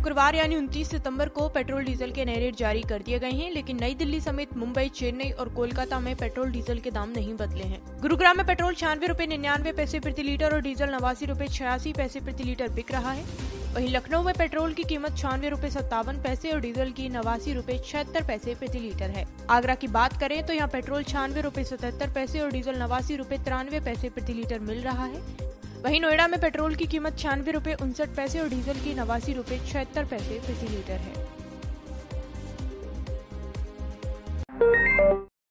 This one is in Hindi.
शुक्रवार यानी 29 सितंबर को पेट्रोल डीजल के नए रेट जारी कर दिए गए हैं, लेकिन नई दिल्ली समेत मुंबई, चेन्नई और कोलकाता में पेट्रोल डीजल के दाम नहीं बदले हैं। गुरुग्राम में पेट्रोल छियानवे रूपए निन्यानवे पैसे प्रति लीटर और डीजल नवासी रूपए छियासी पैसे प्रति लीटर बिक रहा है। वहीं लखनऊ में पेट्रोल की कीमत छियानवे रूपए सत्तावन पैसे और डीजल की नवासी रूपए छिहत्तर पैसे प्रति लीटर है। आगरा की बात करें तो यहाँ पेट्रोल छियानवे रूपए सतहत्तर पैसे और डीजल नवासी रूपए तिरानवे पैसे प्रति लीटर मिल रहा है। वहीं नोएडा में पेट्रोल की कीमत छियानवे रूपए उनसठ पैसे और डीजल की नवासी रूपए छिहत्तर पैसे प्रति लीटर है।